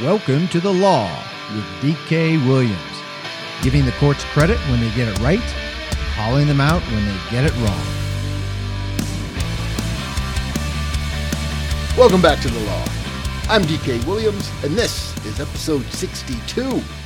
Welcome to the law with DK Williams, giving the courts credit when they get it right, calling them out when they get it wrong. Welcome back to the law. I'm DK Williams, and this is episode 62.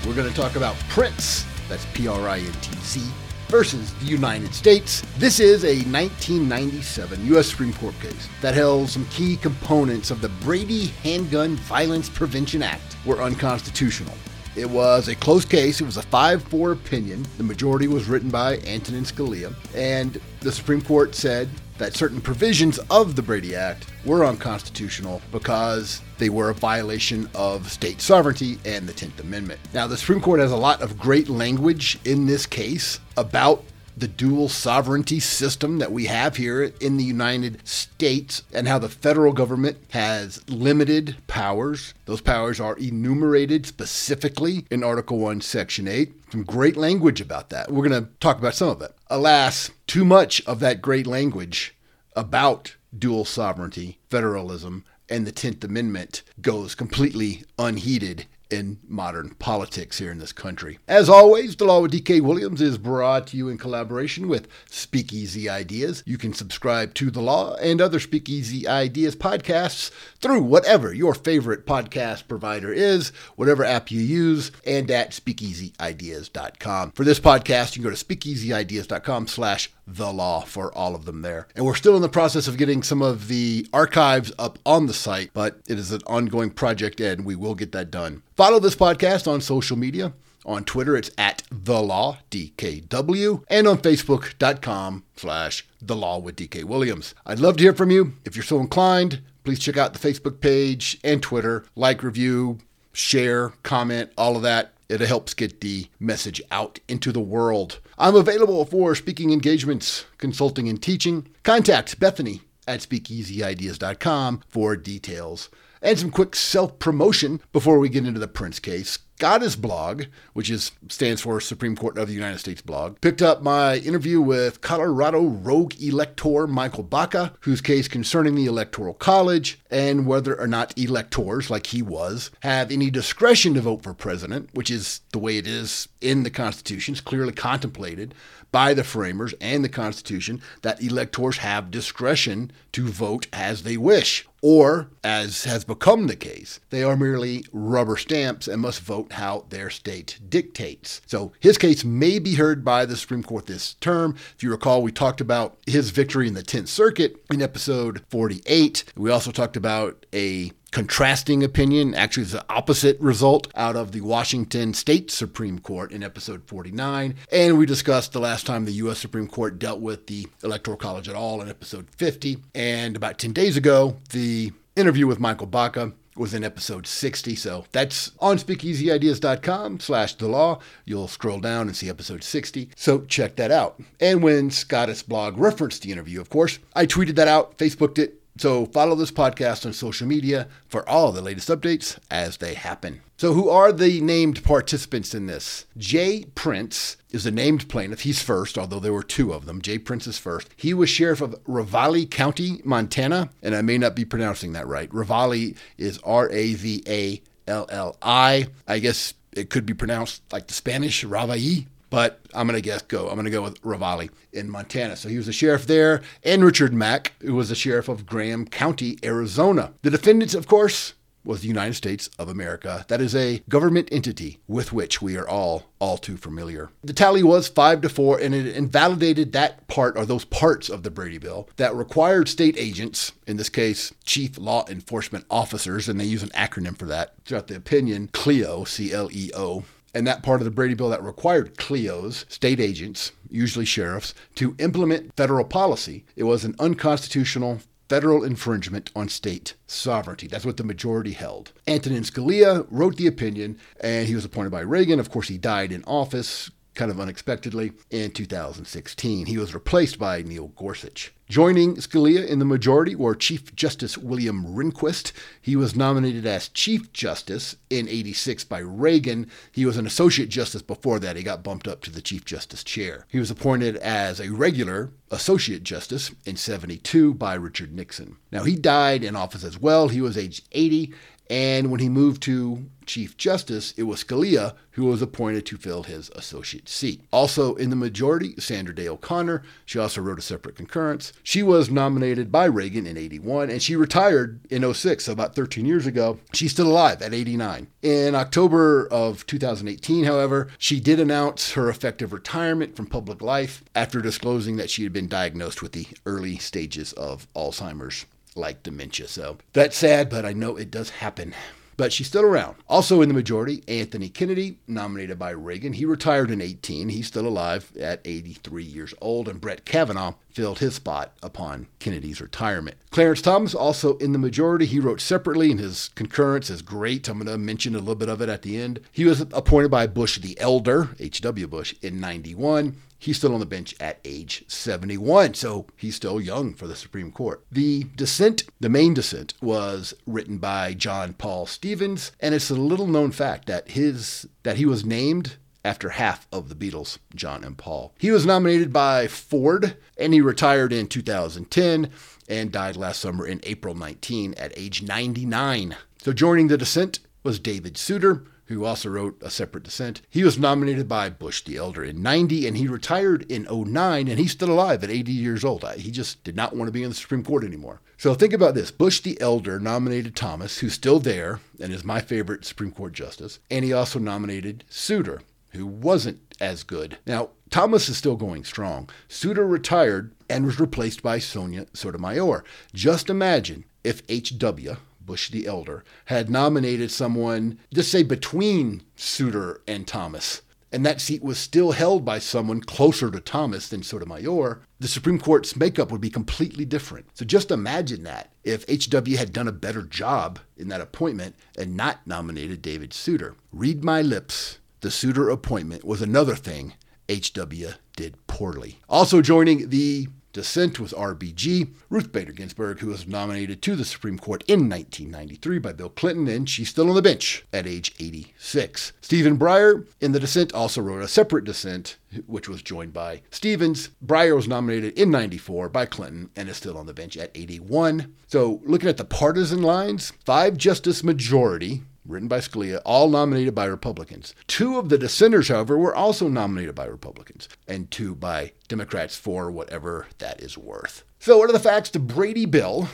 We're going to talk about Printz, that's P R I N T Z, versus the United States. This is a 1997 U.S. Supreme Court case that held some key components of the Brady Handgun Violence Prevention Act were unconstitutional. It was a close case. It was a 5 4 opinion. The majority was written by Antonin Scalia. And the Supreme Court said that certain provisions of the Brady Act were unconstitutional because they were a violation of state sovereignty and the 10th Amendment. Now, the Supreme Court has a lot of great language in this case about the dual sovereignty system that we have here in the United States and how the federal government has limited powers. Those powers are enumerated specifically in Article 1, Section 8. Some great language about that. We're going to talk about some of it. Alas, too much of that great language about dual sovereignty, federalism, and the 10th Amendment goes completely unheeded in modern politics here in this country. As always, The Law with DK Williams is brought to you in collaboration with Speakeasy Ideas. You can subscribe to The Law and other Speakeasy Ideas podcasts through whatever your favorite podcast provider is, whatever app you use, and at speakeasyideas.com. For this podcast, you can go to speakeasyideas.com slash the law for all of them there. And we're still in the process of getting some of the archives up on the site, but it is an ongoing project and we will get that done. Follow this podcast on social media. On Twitter, it's at the law DKW, and on Facebook.com slash the law with DK Williams. I'd love to hear from you. If you're so inclined, please check out the Facebook page and Twitter. Like, review, share, comment, all of that. It helps get the message out into the world. I'm available for speaking engagements, consulting, and teaching. Contact Bethany at speakeasyideas.com for details. And some quick self promotion before we get into the Printz case. SCOTUS blog, which is stands for Supreme Court of the United States blog, picked up my interview with Colorado rogue elector Michael Baca, whose case concerning the Electoral College and whether or not electors, like he was, have any discretion to vote for president, which is the way it is in the Constitution. It's clearly contemplated by the framers and the Constitution that electors have discretion to vote as they wish. Or, as has become the case, they are merely rubber stamps and must vote how their state dictates. So his case may be heard by the Supreme Court this term. If you recall, we talked about his victory in the 10th Circuit in episode 48. We also talked about a contrasting opinion. Actually, the opposite result out of the Washington State Supreme Court in episode 49. And we discussed the last time the U.S. Supreme Court dealt with the Electoral College at all in episode 50. And about 10 days ago, the interview with Michael Baca was in episode 60. So that's on speakeasyideas.com slash the law. You'll scroll down and see episode 60. So check that out. And when SCOTUS blog referenced the interview, of course, I tweeted that out, Facebooked it. So follow this podcast on social media for all the latest updates as they happen. So who are the named participants in this? Jay Printz is the named plaintiff. He's first, although there were two of them. Jay Printz is first. He was sheriff of Ravalli County, Montana, and I may not be pronouncing that right. Ravalli is R A V A L L I. I guess it could be pronounced like the Spanish Ravalli, but I'm to guess go. I'm to go with Ravalli in Montana. So he was the sheriff there, and Richard Mack, who was the sheriff of Graham County, Arizona. The defendants, of course, was the United States of America. That is a government entity with which we are all all too familiar. The tally was 5 to 4 and it invalidated that part or those parts of the Brady bill that required state agents, in this case chief law enforcement officers and they use an acronym for that throughout the opinion, CLEO, C L E O, and that part of the Brady Bill that required CLEOs, state agents, usually sheriffs, to implement federal policy. It was an unconstitutional federal infringement on state sovereignty. That's what the majority held. Antonin Scalia wrote the opinion, and he was appointed by Reagan. Of course, he died in office kind of unexpectedly in 2016. He was replaced by Neil Gorsuch. Joining Scalia in the majority were Chief Justice William Rehnquist. He was nominated as Chief Justice in 86 by Reagan. He was an Associate Justice before that. He got bumped up to the Chief Justice chair. He was appointed as a regular Associate Justice in 72 by Richard Nixon. Now, he died in office as well. He was age 80 and when he moved to Chief Justice, it was Scalia who was appointed to fill his associate seat. Also in the majority, Sandra Day O'Connor. She also wrote a separate concurrence. She was nominated by Reagan in 81 and she retired in 06, so about 13 years ago. She's still alive at 89. In October of 2018, however, she did announce her effective retirement from public life after disclosing that she had been diagnosed with the early stages of Alzheimer's like dementia. So that's sad, but I know it does happen. But she's still around. Also in the majority, Anthony Kennedy, nominated by Reagan. He retired in 18. He's still alive at 83 years old. And Brett Kavanaugh filled his spot upon Kennedy's retirement. Clarence Thomas, also in the majority, he wrote separately, and his concurrence is great. I'm going to mention a little bit of it at the end. He was appointed by Bush the Elder, H.W. Bush, in 91. He's still on the bench at age 71, so he's still young for the Supreme Court. The dissent, the main dissent, was written by John Paul Stevens, and it's a little known fact that his that he was named after half of the Beatles, John and Paul. He was nominated by Ford, and he retired in 2010 and died last summer in April 19 at age 99. So joining the dissent was David Souter, who also wrote A Separate Dissent. He was nominated by Bush the Elder in 90 and he retired in 09 and he's still alive at 80 years old. He just did not want to be in the Supreme Court anymore. So think about this Bush the Elder nominated Thomas, who's still there and is my favorite Supreme Court justice, and he also nominated Souter, who wasn't as good. Now, Thomas is still going strong. Souter retired and was replaced by Sonia Sotomayor. Just imagine if H.W., Bush the Elder, had nominated someone, just say between Souter and Thomas, and that seat was still held by someone closer to Thomas than Sotomayor, the Supreme Court's makeup would be completely different. So just imagine that if H.W. had done a better job in that appointment and not nominated David Souter. Read my lips. The Souter appointment was another thing H.W. did poorly. Also joining the dissent was RBG, Ruth Bader Ginsburg, who was nominated to the Supreme Court in 1993 by Bill Clinton, and she's still on the bench at age 86. Stephen Breyer, in the dissent, also wrote a separate dissent, which was joined by Stevens. Breyer was nominated in 94 by Clinton and is still on the bench at 81. So, looking at the partisan lines, five justice majority written by Scalia, all nominated by Republicans. Two of the dissenters, however, were also nominated by Republicans, and two by Democrats for whatever that is worth. So, what are the facts? The Brady Bill,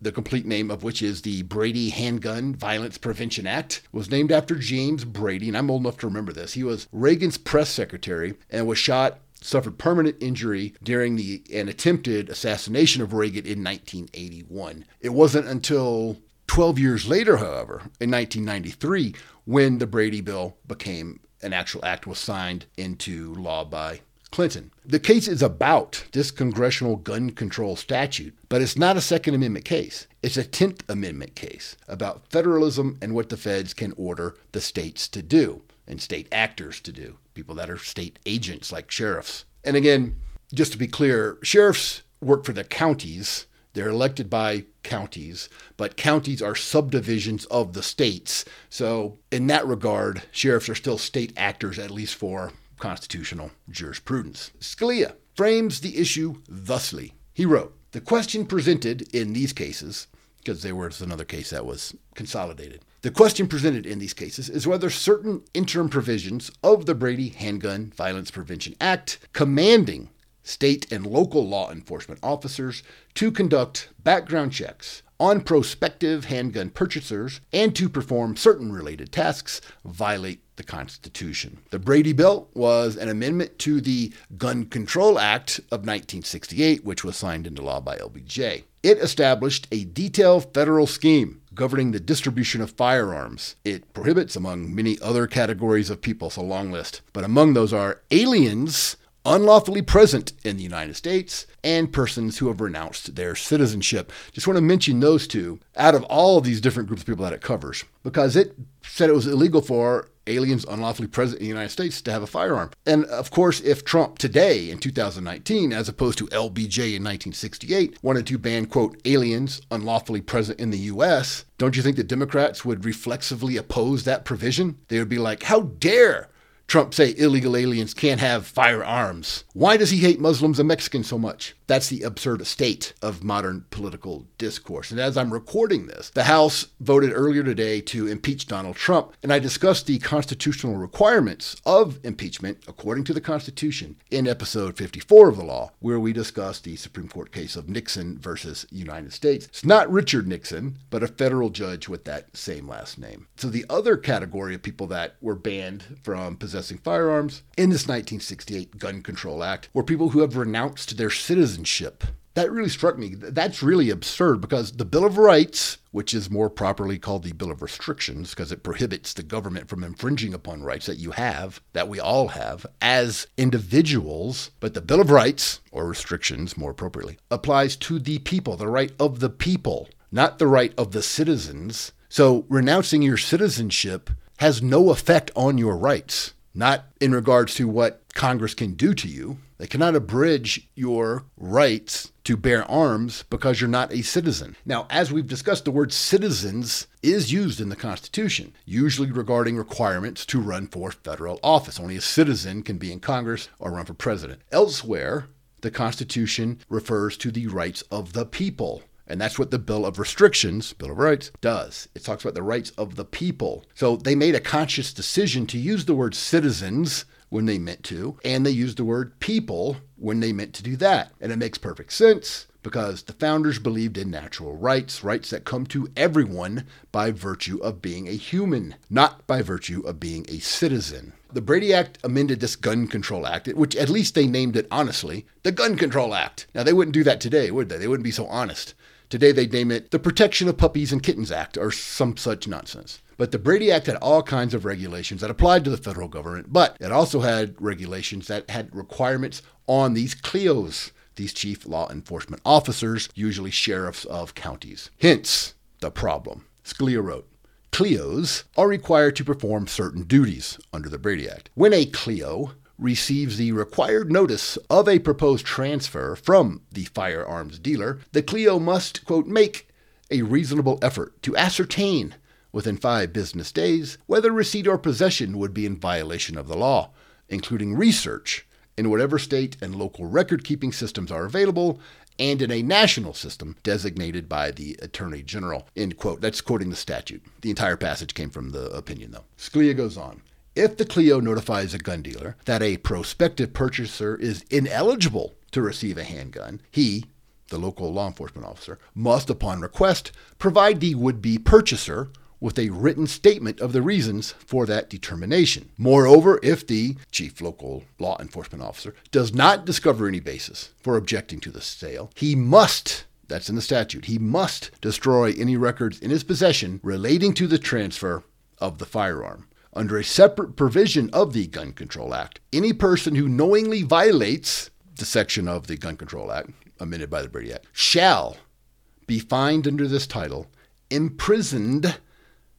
the complete name of which is the Brady Handgun Violence Prevention Act, was named after James Brady, and I'm old enough to remember this. He was Reagan's press secretary and was shot suffered permanent injury during the an attempted assassination of Reagan in 1981. It wasn't until 12 years later, however, in 1993, when the Brady Bill became an actual act was signed into law by Clinton. The case is about this congressional gun control statute, but it's not a Second Amendment case. It's a 10th Amendment case about federalism and what the feds can order the states to do and state actors to do, people that are state agents like sheriffs. And again, just to be clear, sheriffs work for the counties they're elected by counties, but counties are subdivisions of the states. So, in that regard, sheriffs are still state actors, at least for constitutional jurisprudence. Scalia frames the issue thusly. He wrote The question presented in these cases, because there was another case that was consolidated. The question presented in these cases is whether certain interim provisions of the Brady Handgun Violence Prevention Act commanding state and local law enforcement officers to conduct background checks on prospective handgun purchasers and to perform certain related tasks violate the Constitution. The Brady Bill was an amendment to the Gun Control Act of 1968, which was signed into law by LBJ. It established a detailed federal scheme governing the distribution of firearms. It prohibits, among many other categories of people, a long list, but among those are aliens unlawfully present in the United States and persons who have renounced their citizenship. Just want to mention those two out of all of these different groups of people that it covers because it said it was illegal for aliens unlawfully present in the United States to have a firearm. And of course, if Trump today in 2019, as opposed to LBJ in 1968, wanted to ban, quote, aliens unlawfully present in the U.S., don't you think the Democrats would reflexively oppose that provision? They would be like, how dare Trump say illegal aliens can't have firearms. Why does he hate Muslims and Mexicans so much? That's the absurd state of modern political discourse. And as I'm recording this, the House voted earlier today to impeach Donald Trump, and I discussed the constitutional requirements of impeachment according to the Constitution in episode 54 of the law, where we discussed the Supreme Court case of Nixon versus United States. It's not Richard Nixon, but a federal judge with that same last name. So the other category of people that were banned from possessing firearms in this 1968 Gun Control Act were people who have renounced their citizenship. That really struck me. That's really absurd because the Bill of Rights, which is more properly called the Bill of Restrictions because it prohibits the government from infringing upon rights that you have, that we all have as individuals, but the Bill of Rights, or restrictions more appropriately, applies to the people, the right of the people, not the right of the citizens. So renouncing your citizenship has no effect on your rights not in regards to what Congress can do to you. They cannot abridge your rights to bear arms because you're not a citizen. Now, as we've discussed, the word citizens is used in the Constitution, usually regarding requirements to run for federal office. Only a citizen can be in Congress or run for president. Elsewhere, the Constitution refers to the rights of the people. And that's what the Bill of Restrictions, Bill of Rights, does. It talks about the rights of the people. So they made a conscious decision to use the word citizens when they meant to, and they used the word people when they meant to do that. And it makes perfect sense because the founders believed in natural rights, rights that come to everyone by virtue of being a human, not by virtue of being a citizen. The Brady Act amended this Gun Control Act, which at least they named it honestly the Gun Control Act. Now, they wouldn't do that today, would they? They wouldn't be so honest. Today they'd name it the Protection of Puppies and Kittens Act or some such nonsense. But the Brady Act had all kinds of regulations that applied to the federal government, but it also had regulations that had requirements on these CLEOs, these chief law enforcement officers, usually sheriffs of counties. Hence the problem. Scalia wrote, CLEOs are required to perform certain duties under the Brady Act. When a CLEO receives the required notice of a proposed transfer from the firearms dealer, the CLEO must, quote, make a reasonable effort to ascertain within five business days whether receipt or possession would be in violation of the law, including research in whatever state and local record keeping systems are available and in a national system designated by the Attorney General. End quote. That's quoting the statute. The entire passage came from the opinion, though. Scalia goes on. If the CLEO notifies a gun dealer that a prospective purchaser is ineligible to receive a handgun, he, the local law enforcement officer, must, upon request, provide the would be purchaser with a written statement of the reasons for that determination. Moreover, if the chief local law enforcement officer does not discover any basis for objecting to the sale, he must that's in the statute. He must destroy any records in his possession relating to the transfer of the firearm under a separate provision of the Gun Control Act. Any person who knowingly violates the section of the Gun Control Act, amended by the Brady Act, shall be fined under this title, imprisoned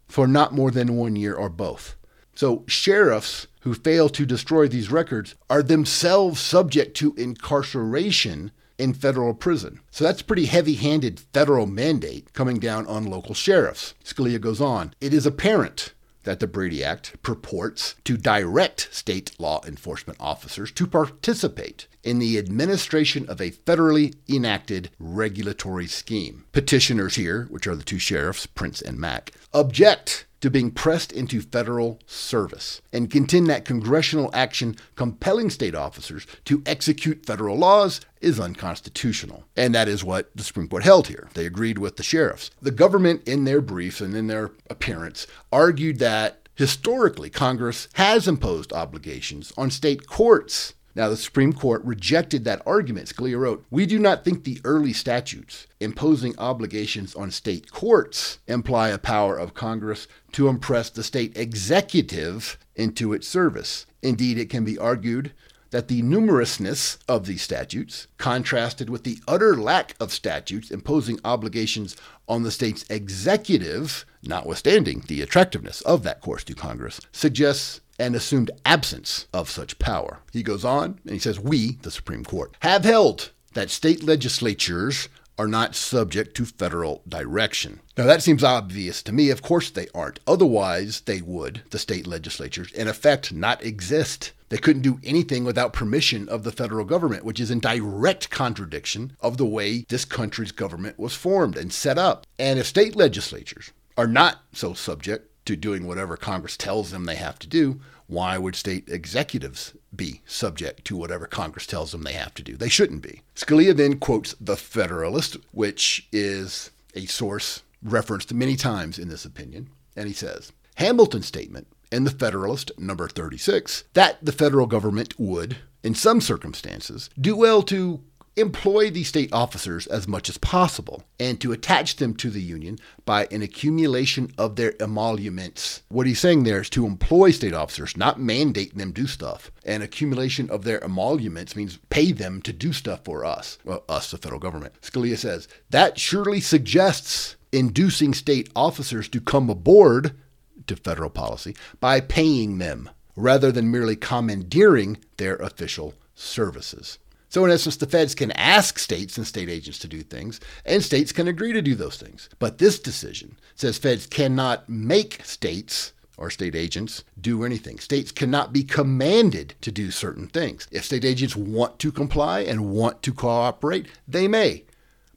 for not more than one year or both. So, sheriffs who fail to destroy these records are themselves subject to incarceration in federal prison. So that's pretty heavy handed federal mandate coming down on local sheriffs. Scalia goes on It is apparent that the Brady Act purports to direct state law enforcement officers to participate in the administration of a federally enacted regulatory scheme. Petitioners here, which are the two sheriffs, Printz and Mack, object to being pressed into federal service and contend that congressional action compelling state officers to execute federal laws is unconstitutional. And that is what the Supreme Court held here. They agreed with the sheriffs. The government, in their briefs and in their appearance, argued that historically Congress has imposed obligations on state courts now, the Supreme Court rejected that argument. Scalia wrote, We do not think the early statutes imposing obligations on state courts imply a power of Congress to impress the state executive into its service. Indeed, it can be argued that the numerousness of these statutes, contrasted with the utter lack of statutes imposing obligations on the state's executive, notwithstanding the attractiveness of that course to Congress, suggests an assumed absence of such power. He goes on and he says, We, the Supreme Court, have held that state legislatures are not subject to federal direction. Now, that seems obvious to me. Of course, they aren't. Otherwise, they would, the state legislatures, in effect, not exist. They couldn't do anything without permission of the federal government, which is in direct contradiction of the way this country's government was formed and set up. And if state legislatures are not so subject to doing whatever Congress tells them they have to do, why would state executives be subject to whatever Congress tells them they have to do? They shouldn't be. Scalia then quotes The Federalist, which is a source referenced many times in this opinion, and he says Hamilton's statement in The Federalist, number 36, that the federal government would, in some circumstances, do well to employ the state officers as much as possible and to attach them to the union by an accumulation of their emoluments. What he's saying there is to employ state officers, not mandate them do stuff. An accumulation of their emoluments means pay them to do stuff for us, well, us, the federal government. Scalia says that surely suggests inducing state officers to come aboard to federal policy by paying them rather than merely commandeering their official services. So, in essence, the feds can ask states and state agents to do things, and states can agree to do those things. But this decision says feds cannot make states or state agents do anything. States cannot be commanded to do certain things. If state agents want to comply and want to cooperate, they may.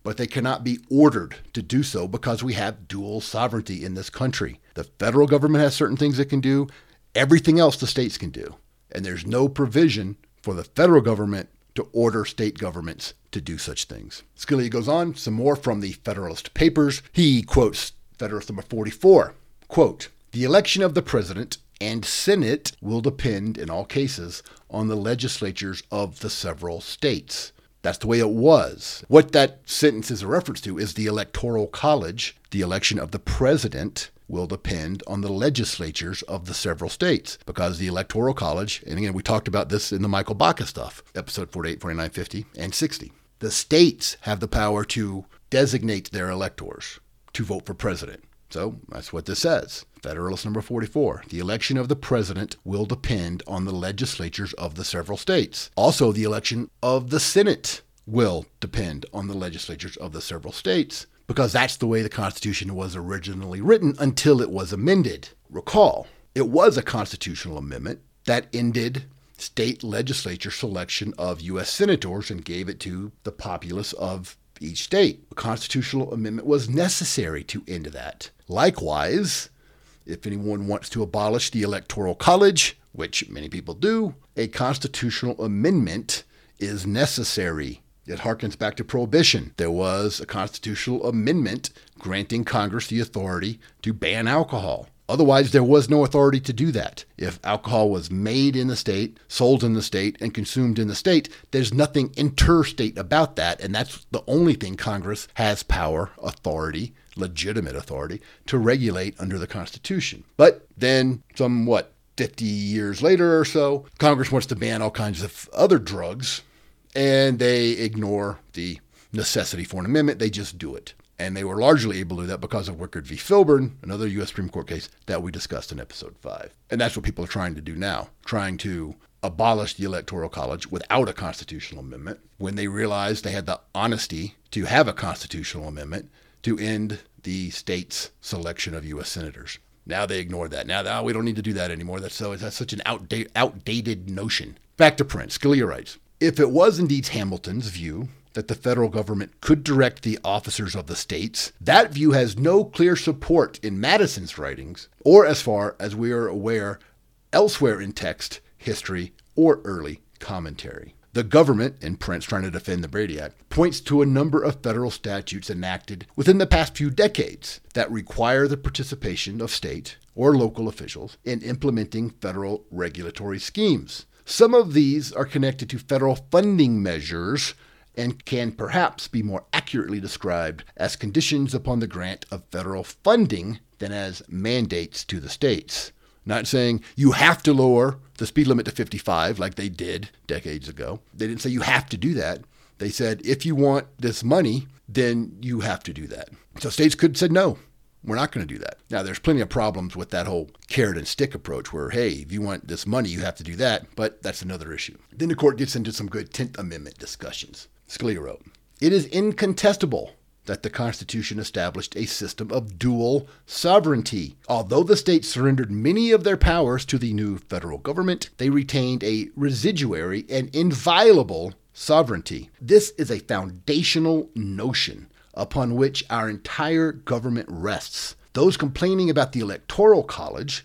But they cannot be ordered to do so because we have dual sovereignty in this country. The federal government has certain things it can do, everything else the states can do. And there's no provision for the federal government to order state governments to do such things. Scalia goes on, some more from the Federalist Papers. He quotes Federalist number 44, quote, the election of the president and Senate will depend in all cases on the legislatures of the several states. That's the way it was. What that sentence is a reference to is the Electoral College, the election of the president will depend on the legislatures of the several states because the Electoral College, and again, we talked about this in the Michael Baca stuff, episode 48, 49, 50, and 60. The states have the power to designate their electors to vote for president. So that's what this says. Federalist number 44. The election of the president will depend on the legislatures of the several states. Also, the election of the Senate will depend on the legislatures of the several states because that's the way the Constitution was originally written until it was amended. Recall, it was a constitutional amendment that ended state legislature selection of U.S. senators and gave it to the populace of each state. A constitutional amendment was necessary to end that. Likewise, if anyone wants to abolish the Electoral College, which many people do, a constitutional amendment is necessary it harkens back to Prohibition. There was a constitutional amendment granting Congress the authority to ban alcohol. Otherwise, there was no authority to do that. If alcohol was made in the state, sold in the state, and consumed in the state, there's nothing interstate about that. And that's the only thing Congress has power, authority, legitimate authority to regulate under the Constitution. But then, somewhat 50 years later or so, Congress wants to ban all kinds of other drugs and they ignore the necessity for an amendment. They just do it. And they were largely able to do that because of Wickard v. Filburn, another U.S. Supreme Court case that we discussed in episode five. And that's what people are trying to do now, trying to abolish the Electoral College without a constitutional amendment when they realized they had the honesty to have a constitutional amendment to end the state's selection of U.S. senators. Now they ignore that. Now oh, we don't need to do that anymore. That's so that's such an outdated, outdated notion. Back to Printz. Scalia writes if it was indeed Hamilton's view that the federal government could direct the officers of the states, that view has no clear support in Madison's writings, or as far as we are aware elsewhere in text, history, or early commentary. The government, in Printz trying to defend the Brady Act, points to a number of federal statutes enacted within the past few decades that require the participation of state or local officials in implementing federal regulatory schemes. Some of these are connected to federal funding measures and can perhaps be more accurately described as conditions upon the grant of federal funding than as mandates to the states. Not saying you have to lower the speed limit to 55 like they did decades ago. They didn't say you have to do that. They said, if you want this money, then you have to do that. So states could have said, no, we're not going to do that. Now, there's plenty of problems with that whole carrot and stick approach where, hey, if you want this money, you have to do that, but that's another issue. Then the court gets into some good 10th Amendment discussions. Scalia wrote, It is incontestable that the Constitution established a system of dual sovereignty. Although the states surrendered many of their powers to the new federal government, they retained a residuary and inviolable sovereignty. This is a foundational notion upon which our entire government rests. Those complaining about the Electoral College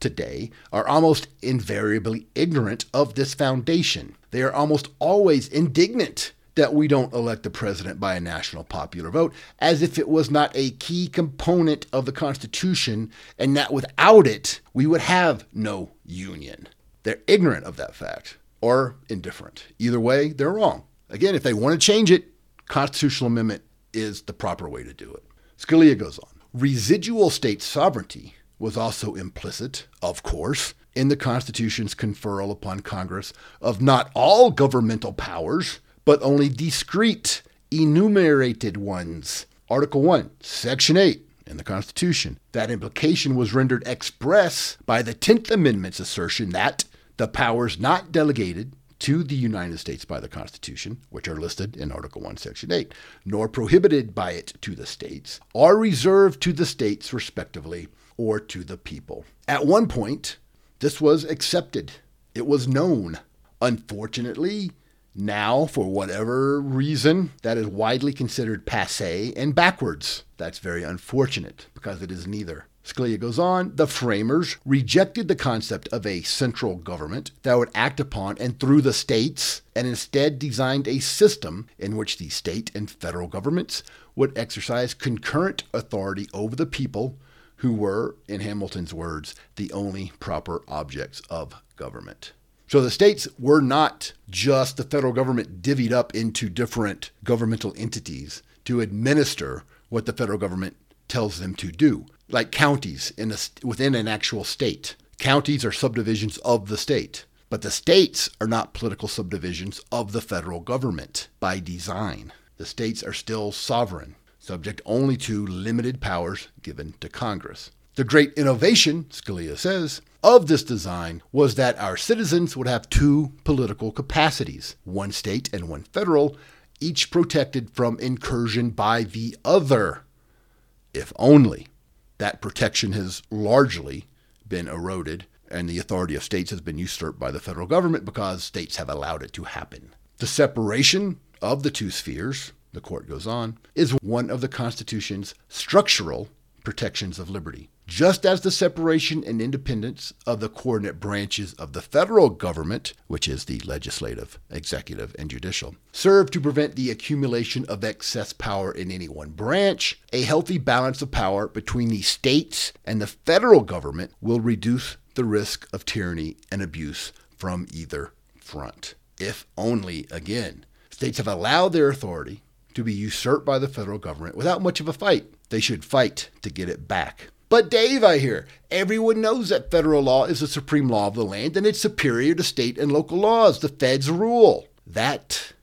today are almost invariably ignorant of this foundation. They are almost always indignant that we don't elect the president by a national popular vote, as if it was not a key component of the Constitution and that without it, we would have no union. They're ignorant of that fact or indifferent. Either way, they're wrong. Again, if they want to change it, constitutional amendment is the proper way to do it. Scalia goes on. Residual state sovereignty was also implicit, of course, in the Constitution's conferral upon Congress of not all governmental powers, but only discrete, enumerated ones. Article 1, Section 8 in the Constitution. That implication was rendered express by the 10th Amendment's assertion that the powers not delegated to the United States by the Constitution, which are listed in Article 1, Section 8, nor prohibited by it to the states, are reserved to the states respectively or to the people. At one point, this was accepted, it was known. Unfortunately, now, for whatever reason, that is widely considered passe and backwards. That's very unfortunate because it is neither. Scalia goes on, the framers rejected the concept of a central government that would act upon and through the states, and instead designed a system in which the state and federal governments would exercise concurrent authority over the people, who were, in Hamilton's words, the only proper objects of government. So the states were not just the federal government divvied up into different governmental entities to administer what the federal government tells them to do, like counties in a, within an actual state. Counties are subdivisions of the state, but the states are not political subdivisions of the federal government by design. The states are still sovereign, subject only to limited powers given to Congress. The great innovation, Scalia says, of this design was that our citizens would have two political capacities, one state and one federal, each protected from incursion by the other, if only. That protection has largely been eroded, and the authority of states has been usurped by the federal government because states have allowed it to happen. The separation of the two spheres, the court goes on, is one of the Constitution's structural protections of liberty just as the separation and independence of the coordinate branches of the federal government, which is the legislative, executive, and judicial, serve to prevent the accumulation of excess power in any one branch, a healthy balance of power between the states and the federal government will reduce the risk of tyranny and abuse from either front. If only, again, states have allowed their authority to be usurped by the federal government without much of a fight. They should fight to get it back. But Dave, I hear, everyone knows that federal law is the supreme law of the land and it's superior to state and local laws. The feds rule. That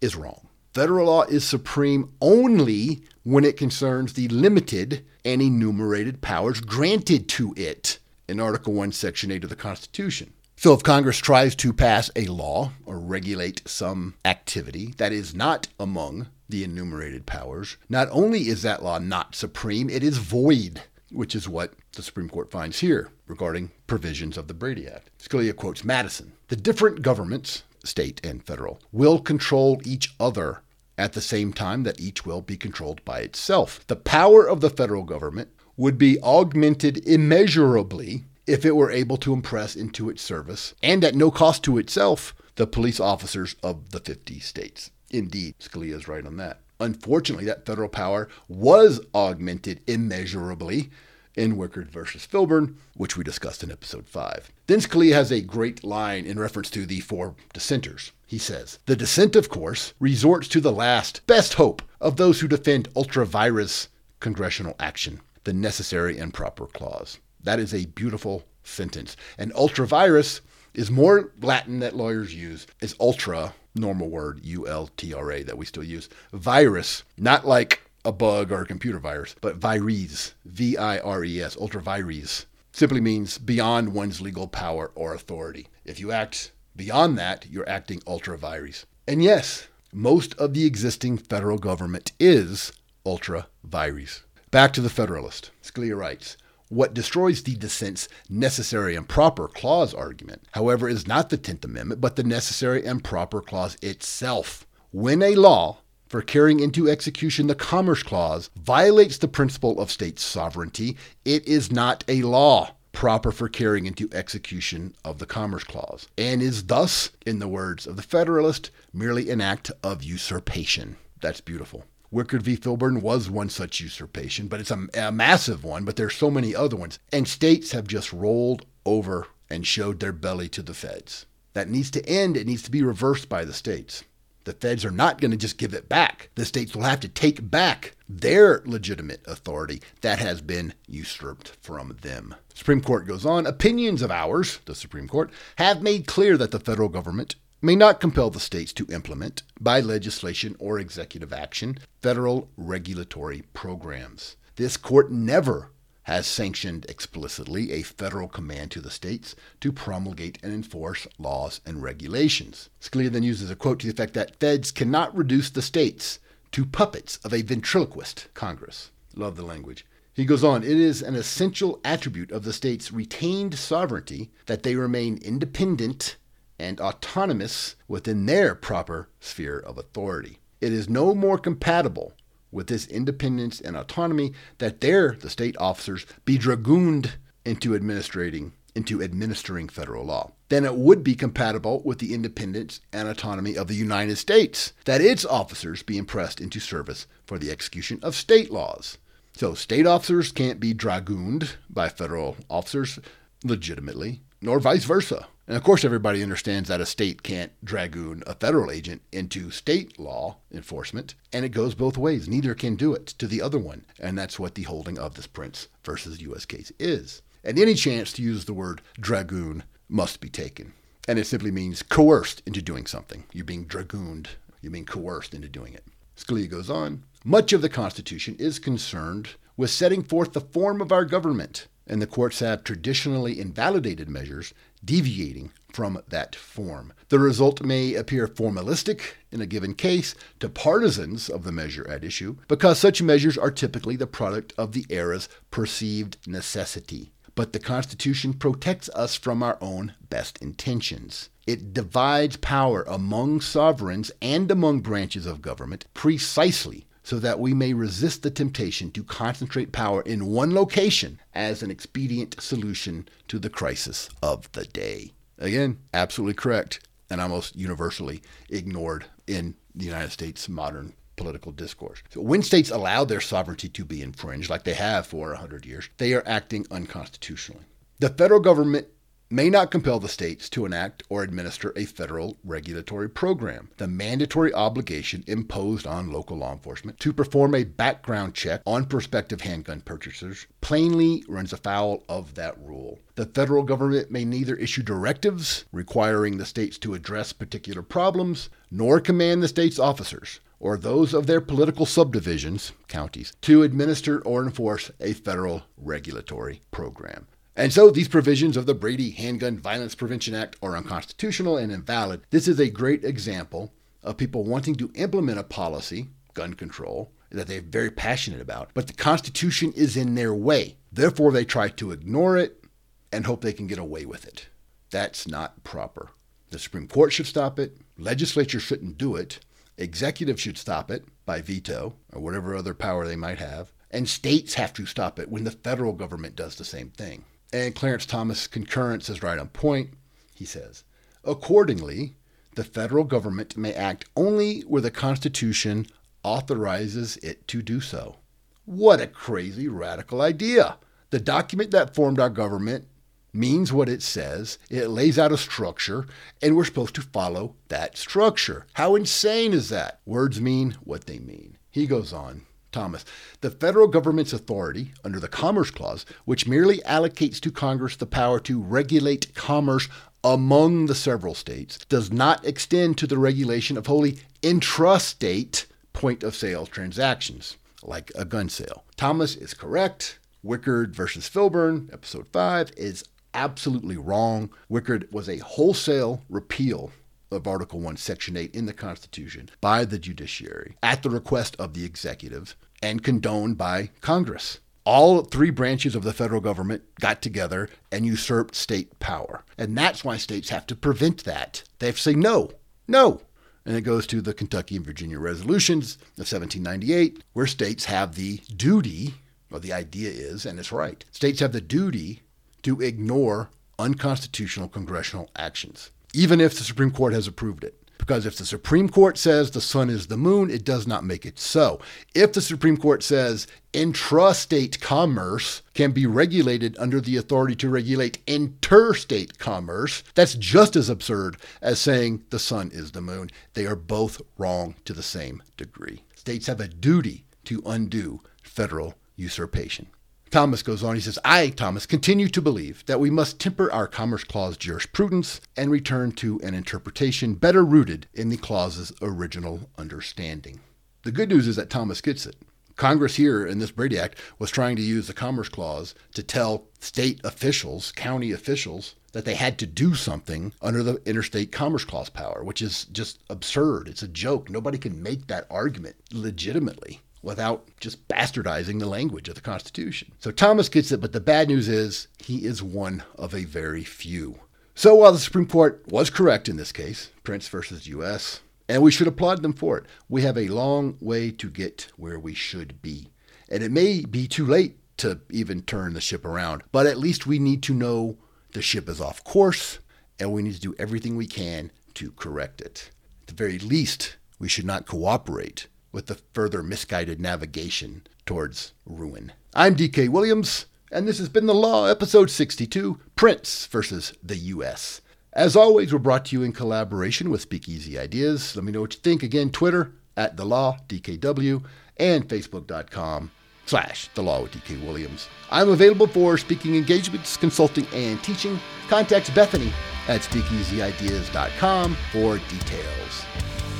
is wrong. Federal law is supreme only when it concerns the limited and enumerated powers granted to it in Article 1, Section 8 of the Constitution. So, if Congress tries to pass a law or regulate some activity that is not among the enumerated powers, not only is that law not supreme, it is void which is what the Supreme Court finds here regarding provisions of the Brady Act. Scalia quotes Madison The different governments, state and federal, will control each other at the same time that each will be controlled by itself. The power of the federal government would be augmented immeasurably if it were able to impress into its service, and at no cost to itself, the police officers of the 50 states. Indeed, Scalia is right on that. Unfortunately, that federal power was augmented immeasurably in Wickard versus Filburn, which we discussed in episode 5. Then Scalia has a great line in reference to the four dissenters. He says, The dissent, of course, resorts to the last, best hope of those who defend ultra vires congressional action, the necessary and proper clause. That is a beautiful sentence. And ultra vires is more Latin that lawyers use, is ultra normal word, U L T R A, that we still use. Virus, not like a bug or a computer virus, but vires, V I R E S, ultra vires, simply means beyond one's legal power or authority. If you act beyond that, you're acting ultra vires. And yes, most of the existing federal government is ultra vires. Back to the Federalist. Scalia writes, what destroys the dissent's necessary and proper clause argument, however, is not the 10th Amendment, but the necessary and proper clause itself. When a law for carrying into execution the Commerce Clause violates the principle of state sovereignty, it is not a law proper for carrying into execution of the Commerce Clause, and is thus, in the words of the Federalist, merely an act of usurpation. That's beautiful. Wickard v. Filburn was one such usurpation, but it's a, a massive one, but there's so many other ones. And states have just rolled over and showed their belly to the feds. That needs to end. It needs to be reversed by the states. The feds are not going to just give it back. The states will have to take back their legitimate authority that has been usurped from them. Supreme Court goes on, opinions of ours, the Supreme Court, have made clear that the federal government may not compel the states to implement, by legislation or executive action, federal regulatory programs. This court never has sanctioned explicitly a federal command to the states to promulgate and enforce laws and regulations. Scalia then uses a quote to the effect that feds cannot reduce the states to puppets of a ventriloquist Congress. Love the language. He goes on, it is an essential attribute of the states' retained sovereignty that they remain independent and autonomous within their proper sphere of authority. It is no more compatible with this independence and autonomy that their the state officers be dragooned into administrating into administering federal law than it would be compatible with the independence and autonomy of the United States that its officers be impressed into service for the execution of state laws. So state officers can't be dragooned by federal officers legitimately, nor vice versa. And of course, everybody understands that a state can't dragoon a federal agent into state law enforcement, and it goes both ways. Neither can do it to the other one. And that's what the holding of this Printz versus U.S. case is. And any chance to use the word dragoon must be taken. And it simply means coerced into doing something. You're being dragooned, you're being coerced into doing it. Scalia goes on Much of the Constitution is concerned with setting forth the form of our government, and the courts have traditionally invalidated measures deviating from that form. The result may appear formalistic in a given case to partisans of the measure at issue, because such measures are typically the product of the era's perceived necessity. But the Constitution protects us from our own best intentions. It divides power among sovereigns and among branches of government precisely so that we may resist the temptation to concentrate power in one location as an expedient solution to the crisis of the day. Again, absolutely correct, and almost universally ignored in the United States modern political discourse. So when states allow their sovereignty to be infringed, like they have for 100 years, they are acting unconstitutionally. The federal government may not compel the states to enact or administer a federal regulatory program. The mandatory obligation imposed on local law enforcement to perform a background check on prospective handgun purchasers plainly runs afoul of that rule. The federal government may neither issue directives requiring the states to address particular problems, nor command the state's officers or those of their political subdivisions, counties, to administer or enforce a federal regulatory program. And so these provisions of the Brady Handgun Violence Prevention Act are unconstitutional and invalid. This is a great example of people wanting to implement a policy, gun control, that they're very passionate about, but the Constitution is in their way. Therefore, they try to ignore it and hope they can get away with it. That's not proper. The Supreme Court should stop it. Legislature shouldn't do it. Executive should stop it by veto or whatever other power they might have. And states have to stop it when the federal government does the same thing. And Clarence Thomas' concurrence is right on point. He says, accordingly, the federal government may act only where the Constitution authorizes it to do so. What a crazy radical idea! The document that formed our government means what it says, it lays out a structure, and we're supposed to follow that structure. How insane is that? Words mean what they mean. He goes on Thomas. The federal government's authority under the Commerce Clause, which merely allocates to Congress the power to regulate commerce among the several states does not extend to the regulation of wholly intrastate point of sale transactions, like a gun sale. Thomas is correct. Wickard versus Filburn, episode 5, is absolutely wrong. Wickard was a wholesale repeal of Article 1, Section 8 in the Constitution by the judiciary at the request of the executive and condoned by Congress. All three branches of the federal government got together and usurped state power. And that's why states have to prevent that. They have to say no, no. And it goes to the Kentucky and Virginia resolutions of 1798, where states have the duty, or the idea is, and it's right, states have the duty to ignore unconstitutional congressional actions, even if the Supreme Court has approved it. Because if the Supreme Court says the sun is the moon, it does not make it so. If the Supreme Court says intrastate commerce can be regulated under the authority to regulate interstate commerce, that's just as absurd as saying the sun is the moon. They are both wrong to the same degree. States have a duty to undo federal usurpation. Thomas goes on, he says, I, Thomas, continue to believe that we must temper our Commerce Clause jurisprudence and return to an interpretation better rooted in the clause's original understanding. The good news is that Thomas gets it. Congress here in this Brady Act was trying to use the Commerce Clause to tell state officials, county officials, that they had to do something under the Interstate Commerce Clause power, which is just absurd. It's a joke. Nobody can make that argument legitimately without just bastardizing the language of the Constitution. So Thomas gets it, but the bad news is he is one of a very few. So while the Supreme Court was correct in this case, Printz versus U.S., and we should applaud them for it, we have a long way to get where we should be. And it may be too late to even turn the ship around, but at least we need to know the ship is off course and we need to do everything we can to correct it. At the very least, we should not cooperate with the further misguided navigation towards ruin. I'm DK Williams, and this has been The Law, Episode 62 Printz versus the U.S. As always, we're brought to you in collaboration with Speakeasy Ideas. Let me know what you think. Again, Twitter at The Law, DKW, and Facebook.com slash The Law with DK Williams. I'm available for speaking engagements, consulting, and teaching. Contact Bethany at speakeasyideas.com for details.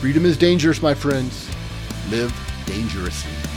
Freedom is dangerous, my friends live dangerously.